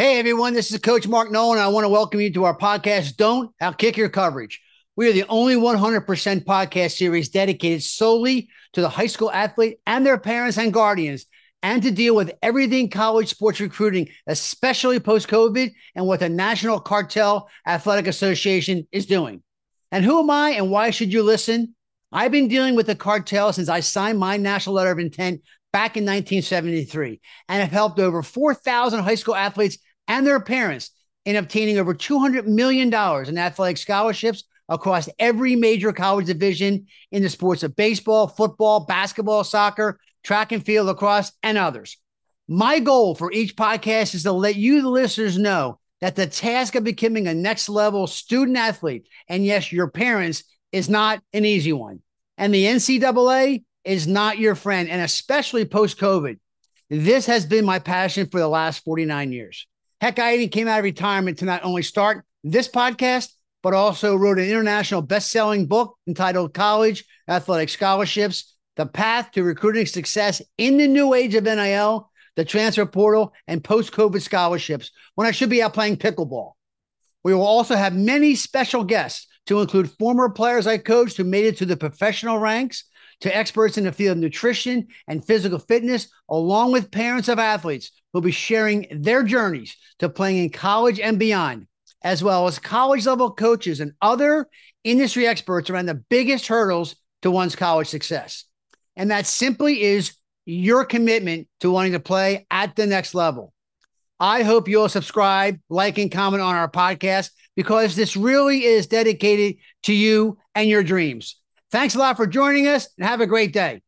Hey everyone, this is Coach Mark Nolan. I want to welcome you to our podcast, Don't Outkick Your Coverage. We are the only 100% podcast series dedicated solely to the high school athlete and their parents and guardians, and to deal with everything college sports recruiting, especially post COVID, and what the National Cartel Athletic Association is doing. And who am I and why should you listen? I've been dealing with the cartel since I signed my national letter of intent back in 1973 and have helped over 4,000 high school athletes and their parents in obtaining over $200 million in athletic scholarships across every major college division in the sports of baseball, football, basketball, soccer, track and field, lacrosse, and others. My goal for each podcast is to let you, the listeners, know that the task of becoming a next level student athlete, and yes, your parents, is not an easy one. And the NCAA is not your friend, and especially post COVID. This has been my passion for the last 49 years. Heck, I even came out of retirement to not only start this podcast, but also wrote an international best selling book entitled College Athletic Scholarships The Path to Recruiting Success in the New Age of NIL, the Transfer Portal, and Post COVID Scholarships when I should be out playing pickleball. We will also have many special guests to include former players I coached who made it to the professional ranks, to experts in the field of nutrition and physical fitness, along with parents of athletes who'll be sharing their journeys to playing in college and beyond, as well as college level coaches and other industry experts around the biggest hurdles to one's college success. And that simply is your commitment to wanting to play at the next level. I hope you'll subscribe, like, and comment on our podcast because this really is dedicated to you and your dreams. Thanks a lot for joining us and have a great day.